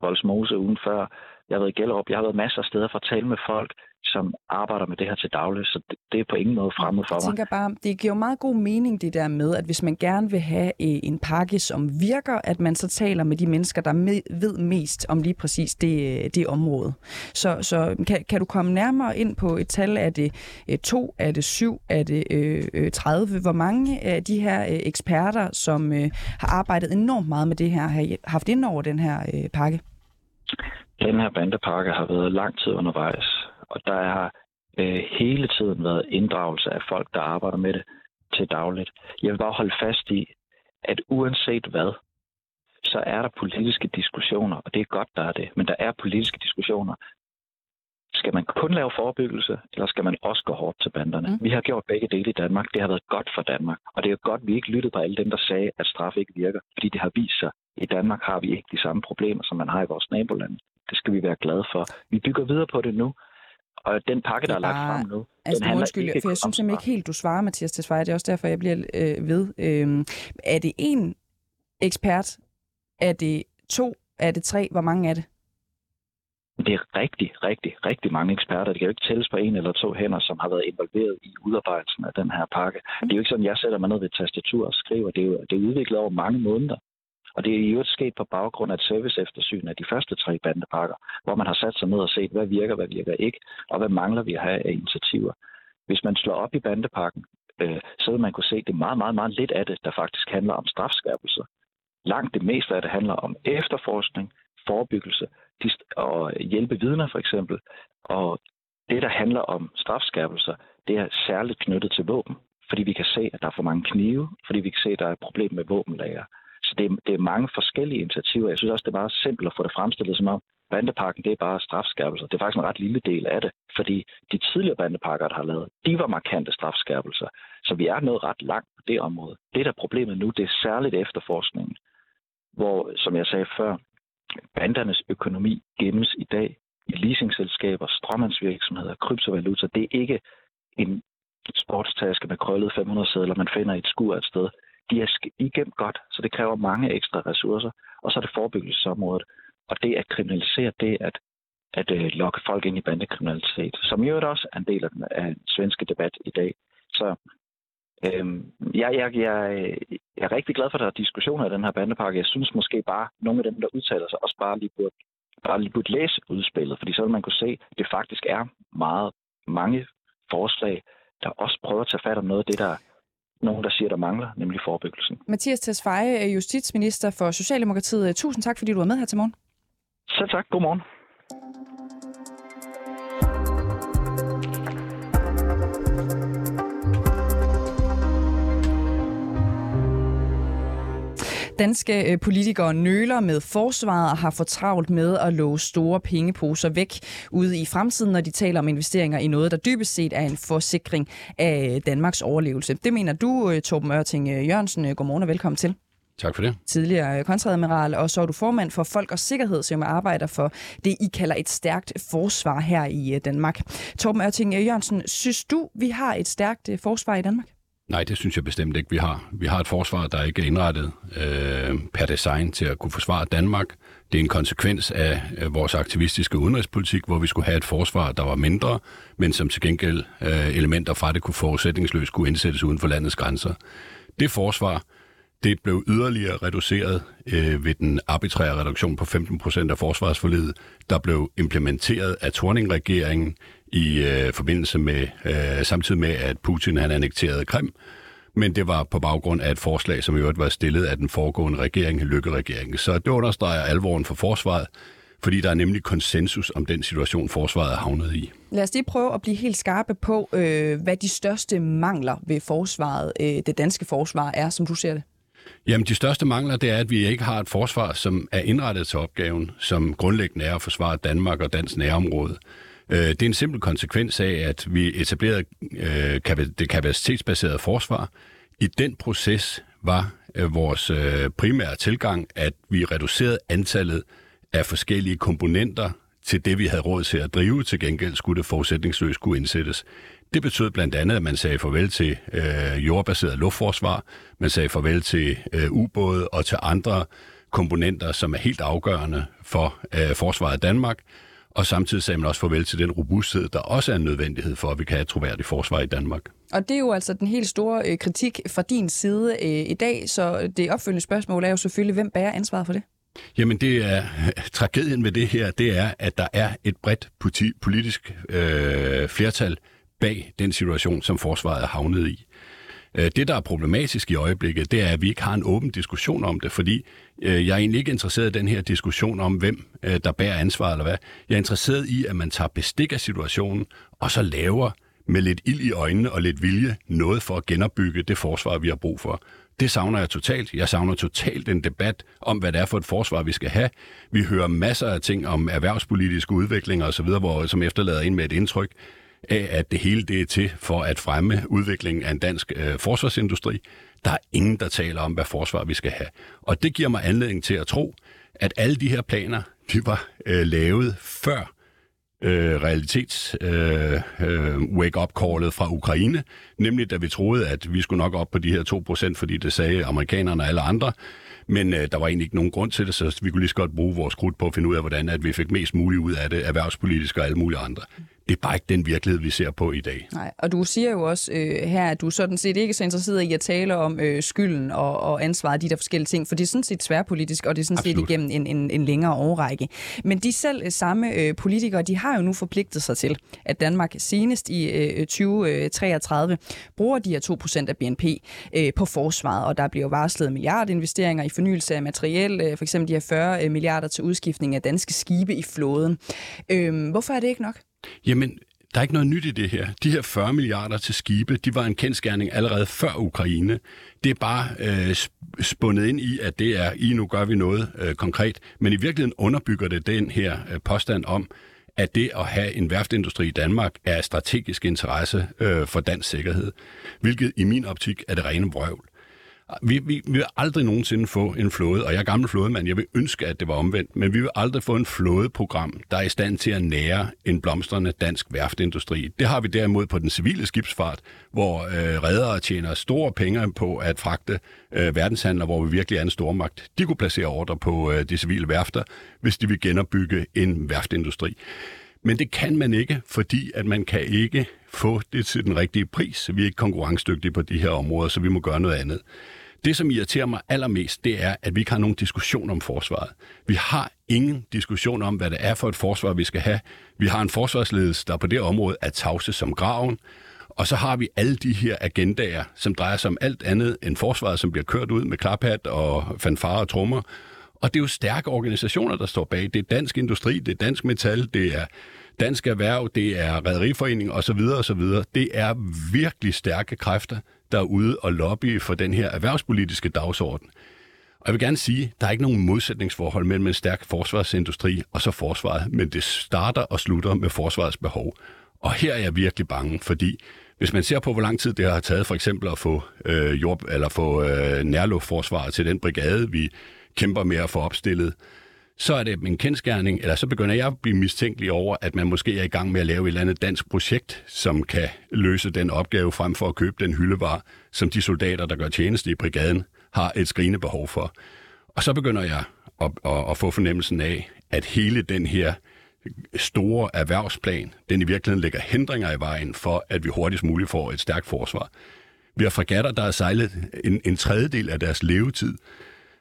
Speaker 4: Voldsmose ugen før, jeg har været i Gellerup, jeg har været masser af steder for at tale med folk, som arbejder med det her til daglig, så det, det er på ingen måde fremmed for mig.
Speaker 1: Jeg tænker bare, det giver jo meget god mening det der med, at hvis man gerne vil have øh, en pakke, som virker, at man så taler med de mennesker, der ved mest om lige præcis det, øh, det område. Så, så kan, kan du komme nærmere ind på et tal? Er det øh, to? Er det syv? Er det øh, 30? Hvor mange af de her eksperter, som øh, har arbejdet enormt meget med det her, har haft ind over den her øh, pakke?
Speaker 4: Den her bandepakke har været lang tid undervejs, og der har øh, hele tiden været inddragelse af folk, der arbejder med det til dagligt. Jeg vil bare holde fast i, at uanset hvad, så er der politiske diskussioner, og det er godt, der er det, men der er politiske diskussioner. Skal man kun lave forebyggelse, eller skal man også gå hårdt til banderne? Mm. Vi har gjort begge dele i Danmark. Det har været godt for Danmark. Og det er godt, at vi ikke lyttede på alle dem, der sagde, at straf ikke virker. Fordi det har vist sig, at i Danmark har vi ikke de samme problemer, som man har i vores nabolande. Det skal vi være glade for. Vi bygger videre på det nu, og den pakke, der er, er lagt frem nu,
Speaker 1: altså, den undskyld, ikke for jeg synes simpelthen ikke helt, du svarer, Mathias Tesfaye. Det er også derfor, jeg bliver øh, ved. Øh, er det en ekspert? Er det to? Er det tre? Hvor mange er det?
Speaker 4: Det er rigtig, rigtig, rigtig mange eksperter. Det kan jo ikke tælles på en eller to hænder, som har været involveret i udarbejdelsen af den her pakke. Det er jo ikke sådan, jeg sætter mig ned ved tastatur og skriver. Det er jo det er udviklet over mange måneder. Og det er jo sket på baggrund af et service eftersyn af de første tre bandepakker, hvor man har sat sig ned og set, hvad virker, hvad virker ikke, og hvad mangler vi at have af initiativer. Hvis man slår op i bandepakken, øh, så vil man kunne se, at det er meget, meget, meget lidt af det, der faktisk handler om strafskærpelser. Langt det meste af det handler om efterforskning, forebyggelse og hjælpe vidner for eksempel. Og det, der handler om strafskærpelser, det er særligt knyttet til våben. Fordi vi kan se, at der er for mange knive, fordi vi kan se, at der er et problem med våbenlager. Så det er, det er mange forskellige initiativer. Jeg synes også, det er meget simpelt at få det fremstillet som om, bandepakken det er bare strafskærpelser. Det er faktisk en ret lille del af det, fordi de tidligere bandepakker, der har lavet, de var markante strafskærpelser. Så vi er nået ret langt på det område. Det, der er problemet nu, det er særligt efterforskningen, hvor, som jeg sagde før, bandernes økonomi gemmes i dag i leasingselskaber, strømmandsvirksomheder, kryptovaluta. Det er ikke en sportstaske med krøllet 500 sædler, man finder i et skur et sted de er, igennem godt, så det kræver mange ekstra ressourcer. Og så er det forebyggelsesområdet. Og det at kriminalisere, det at, at uh, lokke folk ind i bandekriminalitet, som jo også er en del af den, af den svenske debat i dag. Så øhm, jeg, jeg, jeg, jeg er rigtig glad for, at der er diskussioner i den her bandepakke. Jeg synes måske bare, at nogle af dem, der udtaler sig, også bare lige burde, bare lige burde læse udspillet, fordi så vil man kunne se, at det faktisk er meget mange forslag, der også prøver at tage fat om noget af det, der nogen, der siger, der mangler, nemlig forebyggelsen.
Speaker 1: Mathias Tesfaye, justitsminister for Socialdemokratiet. Tusind tak, fordi du var med her til morgen.
Speaker 4: Selv tak. Godmorgen.
Speaker 1: Danske øh, politikere nøler med forsvaret og har for travlt med at låse store pengeposer væk ude i fremtiden, når de taler om investeringer i noget, der dybest set er en forsikring af Danmarks overlevelse. Det mener du, øh, Torben Ørting øh, Jørgensen. Godmorgen og velkommen til.
Speaker 6: Tak for det.
Speaker 1: Tidligere kontradmiral, og så er du formand for Folk og Sikkerhed, som arbejder for det, I kalder et stærkt forsvar her i Danmark. Torben Ørting Jørgensen, synes du, vi har et stærkt forsvar i Danmark?
Speaker 6: Nej, det synes jeg bestemt ikke, vi har. Vi har et forsvar, der ikke er indrettet øh, per design til at kunne forsvare Danmark. Det er en konsekvens af øh, vores aktivistiske udenrigspolitik, hvor vi skulle have et forsvar, der var mindre, men som til gengæld øh, elementer fra det kunne forudsætningsløst kunne indsættes uden for landets grænser. Det forsvar, det blev yderligere reduceret øh, ved den arbitrære reduktion på 15 procent af forsvarsforledet, der blev implementeret af Torning-regeringen i øh, forbindelse med, øh, samtidig med, at Putin han annekterede Krim. Men det var på baggrund af et forslag, som i øvrigt var stillet af den foregående regering, Lykke-regeringen. Så det understreger alvoren for forsvaret, fordi der er nemlig konsensus om den situation, forsvaret er havnet i.
Speaker 1: Lad os lige prøve at blive helt skarpe på, øh, hvad de største mangler ved forsvaret, øh, det danske forsvar er, som du ser det.
Speaker 6: Jamen, de største mangler, det er, at vi ikke har et forsvar, som er indrettet til opgaven, som grundlæggende er at forsvare Danmark og dansk nærområde. Øh, det er en simpel konsekvens af, at vi etablerede øh, det kapacitetsbaserede forsvar. I den proces var øh, vores øh, primære tilgang, at vi reducerede antallet af forskellige komponenter til det, vi havde råd til at drive. Til gengæld skulle det forudsætningsløst kunne indsættes. Det betød blandt andet, at man sagde farvel til øh, jordbaseret luftforsvar, man sagde farvel til øh, ubåde og til andre komponenter, som er helt afgørende for øh, forsvaret af Danmark og samtidig sagde man også farvel til den robusthed, der også er en nødvendighed for, at vi kan have et troværdigt forsvar i Danmark.
Speaker 1: Og det er jo altså den helt store øh, kritik fra din side øh, i dag, så det opfølgende spørgsmål er jo selvfølgelig, hvem bærer ansvaret for det?
Speaker 6: Jamen, det er tragedien ved det her, det er, at der er et bredt politisk øh, flertal bag den situation, som forsvaret er havnet i. Øh, det, der er problematisk i øjeblikket, det er, at vi ikke har en åben diskussion om det, fordi øh, jeg er egentlig ikke interesseret i den her diskussion om, hvem øh, der bærer ansvar eller hvad. Jeg er interesseret i, at man tager bestik af situationen, og så laver med lidt ild i øjnene og lidt vilje noget for at genopbygge det forsvar, vi har brug for. Det savner jeg totalt. Jeg savner totalt en debat om, hvad det er for et forsvar, vi skal have. Vi hører masser af ting om erhvervspolitiske udviklinger osv., hvor, som efterlader ind med et indtryk af, at det hele det er til for at fremme udviklingen af en dansk øh, forsvarsindustri. Der er ingen, der taler om, hvad forsvar vi skal have. Og det giver mig anledning til at tro, at alle de her planer, de var øh, lavet før øh, realitets øh, øh, wake-up-callet fra Ukraine, nemlig da vi troede, at vi skulle nok op på de her 2%, fordi det sagde amerikanerne og alle andre, men øh, der var egentlig ikke nogen grund til det, så vi kunne lige så godt bruge vores krudt på at finde ud af, hvordan at vi fik mest muligt ud af det, erhvervspolitisk og alle mulige andre. Det er bare ikke den virkelighed, vi ser på i dag.
Speaker 1: Nej, og du siger jo også øh, her, at du sådan set ikke er så interesseret i at tale om øh, skylden og, og ansvaret de der forskellige ting, for det er sådan set tværpolitisk, og det er sådan Absolut. set igennem en, en, en længere årrække. Men de selv øh, samme øh, politikere, de har jo nu forpligtet sig til, at Danmark senest i øh, 2033 bruger de her 2% af BNP øh, på forsvaret, og der bliver varslet milliardinvesteringer i fornyelse af materiel, øh, for eksempel de her 40 øh, milliarder til udskiftning af danske skibe i flåden. Øh, hvorfor er det ikke nok?
Speaker 6: Jamen, der er ikke noget nyt i det her. De her 40 milliarder til skibe, de var en kendskærning allerede før Ukraine. Det er bare øh, spundet ind i, at det er, i nu gør vi noget øh, konkret. Men i virkeligheden underbygger det den her øh, påstand om, at det at have en værftindustri i Danmark er strategisk interesse øh, for dansk sikkerhed. Hvilket i min optik er det rene vrøvl. Vi, vi, vi vil aldrig nogensinde få en flåde, og jeg er gammel flådemand, jeg vil ønske, at det var omvendt, men vi vil aldrig få en flådeprogram, der er i stand til at nære en blomstrende dansk værftindustri. Det har vi derimod på den civile skibsfart, hvor øh, redere tjener store penge på at fragte øh, verdenshandler, hvor vi virkelig er en stormagt. De kunne placere ordre på øh, de civile værfter, hvis de vil genopbygge en værftindustri. Men det kan man ikke, fordi at man kan ikke få det til den rigtige pris. Vi er ikke konkurrencedygtige på de her områder, så vi må gøre noget andet. Det, som irriterer mig allermest, det er, at vi ikke har nogen diskussion om forsvaret. Vi har ingen diskussion om, hvad det er for et forsvar, vi skal have. Vi har en forsvarsledelse, der på det område er tavse som graven. Og så har vi alle de her agendaer, som drejer sig om alt andet end forsvaret, som bliver kørt ud med klaphat og fanfare og trommer. Og det er jo stærke organisationer, der står bag. Det er dansk industri, det er dansk metal, det er dansk erhverv, det er rædderiforening osv. osv. Det er virkelig stærke kræfter, der er ude og lobby for den her erhvervspolitiske dagsorden. Og jeg vil gerne sige, der er ikke nogen modsætningsforhold mellem en stærk forsvarsindustri og så forsvaret, men det starter og slutter med forsvarets behov. Og her er jeg virkelig bange, fordi hvis man ser på, hvor lang tid det har taget for eksempel at få, øh, jord, eller få øh, nærluftforsvaret til den brigade, vi kæmper med at få opstillet, så er det en kendskærning, eller så begynder jeg at blive mistænkelig over, at man måske er i gang med at lave et eller andet dansk projekt, som kan løse den opgave frem for at købe den hyldevar, som de soldater, der gør tjeneste i brigaden, har et skrigende behov for. Og så begynder jeg at, at, at få fornemmelsen af, at hele den her store erhvervsplan, den i virkeligheden lægger hindringer i vejen for, at vi hurtigst muligt får et stærkt forsvar. Vi har fregatter, der har sejlet en, en tredjedel af deres levetid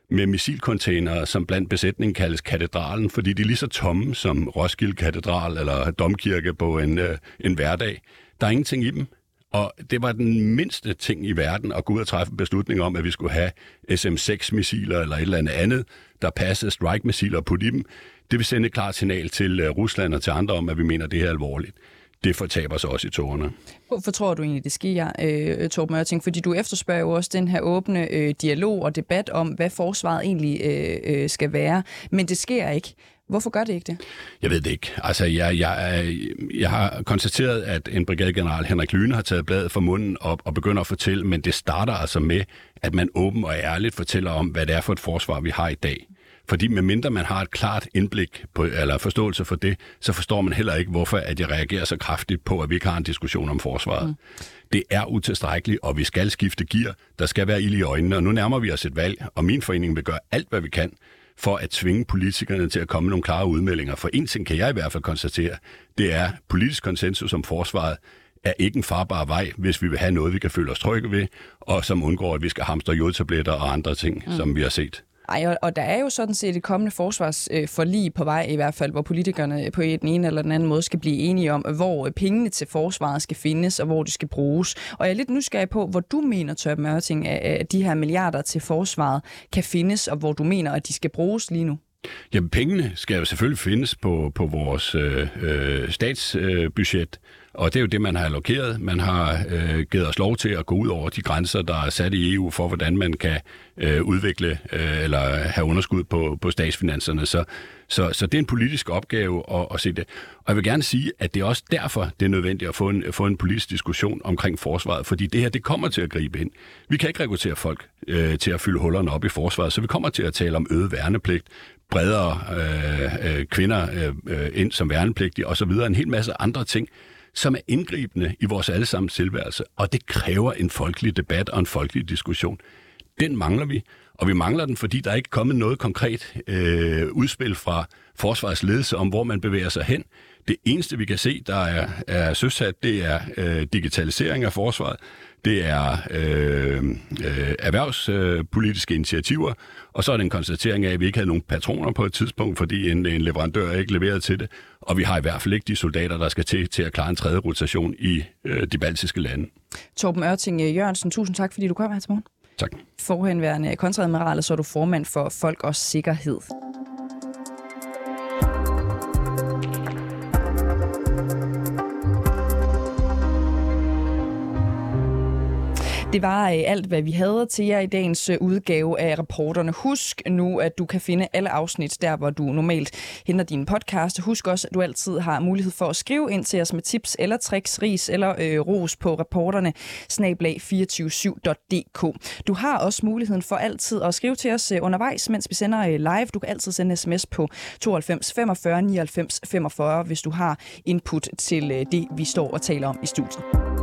Speaker 6: med missilcontainere, som blandt besætningen kaldes katedralen, fordi de er lige så tomme som Roskilde Katedral eller Domkirke på en, øh, en hverdag. Der er ingenting i dem. Og det var den mindste ting i verden at gå ud og træffe en beslutning om, at vi skulle have SM-6-missiler eller et eller andet andet, der passede strike-missiler på dem. Det vil sende et klart signal til øh, Rusland og til andre om, at vi mener, at det her er alvorligt det fortaber sig også i tårerne.
Speaker 1: Hvorfor tror du egentlig, det sker, øh, Torben Ørting? Fordi du efterspørger jo også den her åbne øh, dialog og debat om, hvad forsvaret egentlig øh, øh, skal være. Men det sker ikke. Hvorfor gør det ikke det?
Speaker 6: Jeg ved det ikke. Altså, jeg, jeg, jeg har konstateret, at en brigadegeneral Henrik Lyne har taget bladet fra munden op og begynder at fortælle, men det starter altså med, at man åben og ærligt fortæller om, hvad det er for et forsvar, vi har i dag. Fordi medmindre man har et klart indblik på, eller forståelse for det, så forstår man heller ikke, hvorfor at jeg reagerer så kraftigt på, at vi ikke har en diskussion om forsvaret. Mm. Det er utilstrækkeligt, og vi skal skifte gear. Der skal være ild i øjnene, og nu nærmer vi os et valg, og min forening vil gøre alt, hvad vi kan for at tvinge politikerne til at komme med nogle klare udmeldinger. For en ting kan jeg i hvert fald konstatere, det er politisk konsensus om forsvaret er ikke en farbar vej, hvis vi vil have noget, vi kan føle os trygge ved, og som undgår, at vi skal hamstre jodtabletter og andre ting, mm. som vi har set.
Speaker 1: Ej, og, og der er jo sådan set et kommende forsvarsforlig på vej i hvert fald, hvor politikerne på den ene eller den anden måde skal blive enige om, hvor pengene til forsvaret skal findes, og hvor de skal bruges. Og jeg er lidt nysgerrig på, hvor du mener, Tørp Mørting, at de her milliarder til forsvaret kan findes, og hvor du mener, at de skal bruges lige nu.
Speaker 6: Jamen, pengene skal jo selvfølgelig findes på, på vores øh, øh statsbudget, og det er jo det, man har allokeret. Man har øh, givet os lov til at gå ud over de grænser, der er sat i EU for, hvordan man kan øh, udvikle øh, eller have underskud på, på statsfinanserne. Så, så, så det er en politisk opgave at, at se det. Og jeg vil gerne sige, at det er også derfor, det er nødvendigt at få en, få en politisk diskussion omkring forsvaret, fordi det her, det kommer til at gribe ind. Vi kan ikke rekruttere folk øh, til at fylde hullerne op i forsvaret, så vi kommer til at tale om øget værnepligt, bredere øh, øh, kvinder øh, øh ind som værnepligtige osv., en hel masse andre ting, som er indgribende i vores allesammens tilværelse, og det kræver en folkelig debat og en folkelig diskussion. Den mangler vi, og vi mangler den, fordi der ikke er kommet noget konkret øh, udspil fra forsvarets ledelse om, hvor man bevæger sig hen. Det eneste, vi kan se, der er, er søsat, det er øh, digitalisering af forsvaret, det er øh, øh, erhvervspolitiske initiativer, og så er det en konstatering af, at vi ikke havde nogen patroner på et tidspunkt, fordi en, en leverandør ikke leverede til det, og vi har i hvert fald ikke de soldater, der skal til til at klare en tredje rotation i øh, de baltiske lande.
Speaker 1: Torben Ørting Jørgensen, tusind tak, fordi du kom her til morgen.
Speaker 6: Tak.
Speaker 1: Forhenværende kontradmiral, så er du formand for Folk og Sikkerhed. Det var øh, alt, hvad vi havde til jer i dagens øh, udgave af Reporterne. Husk nu, at du kan finde alle afsnit der, hvor du normalt henter din podcast. Husk også, at du altid har mulighed for at skrive ind til os med tips eller tricks, ris eller øh, ros på reporterne snablag247.dk. Du har også muligheden for altid at skrive til os øh, undervejs, mens vi sender live. Du kan altid sende sms på 92 45 99 45, hvis du har input til det, vi står og taler om i studiet.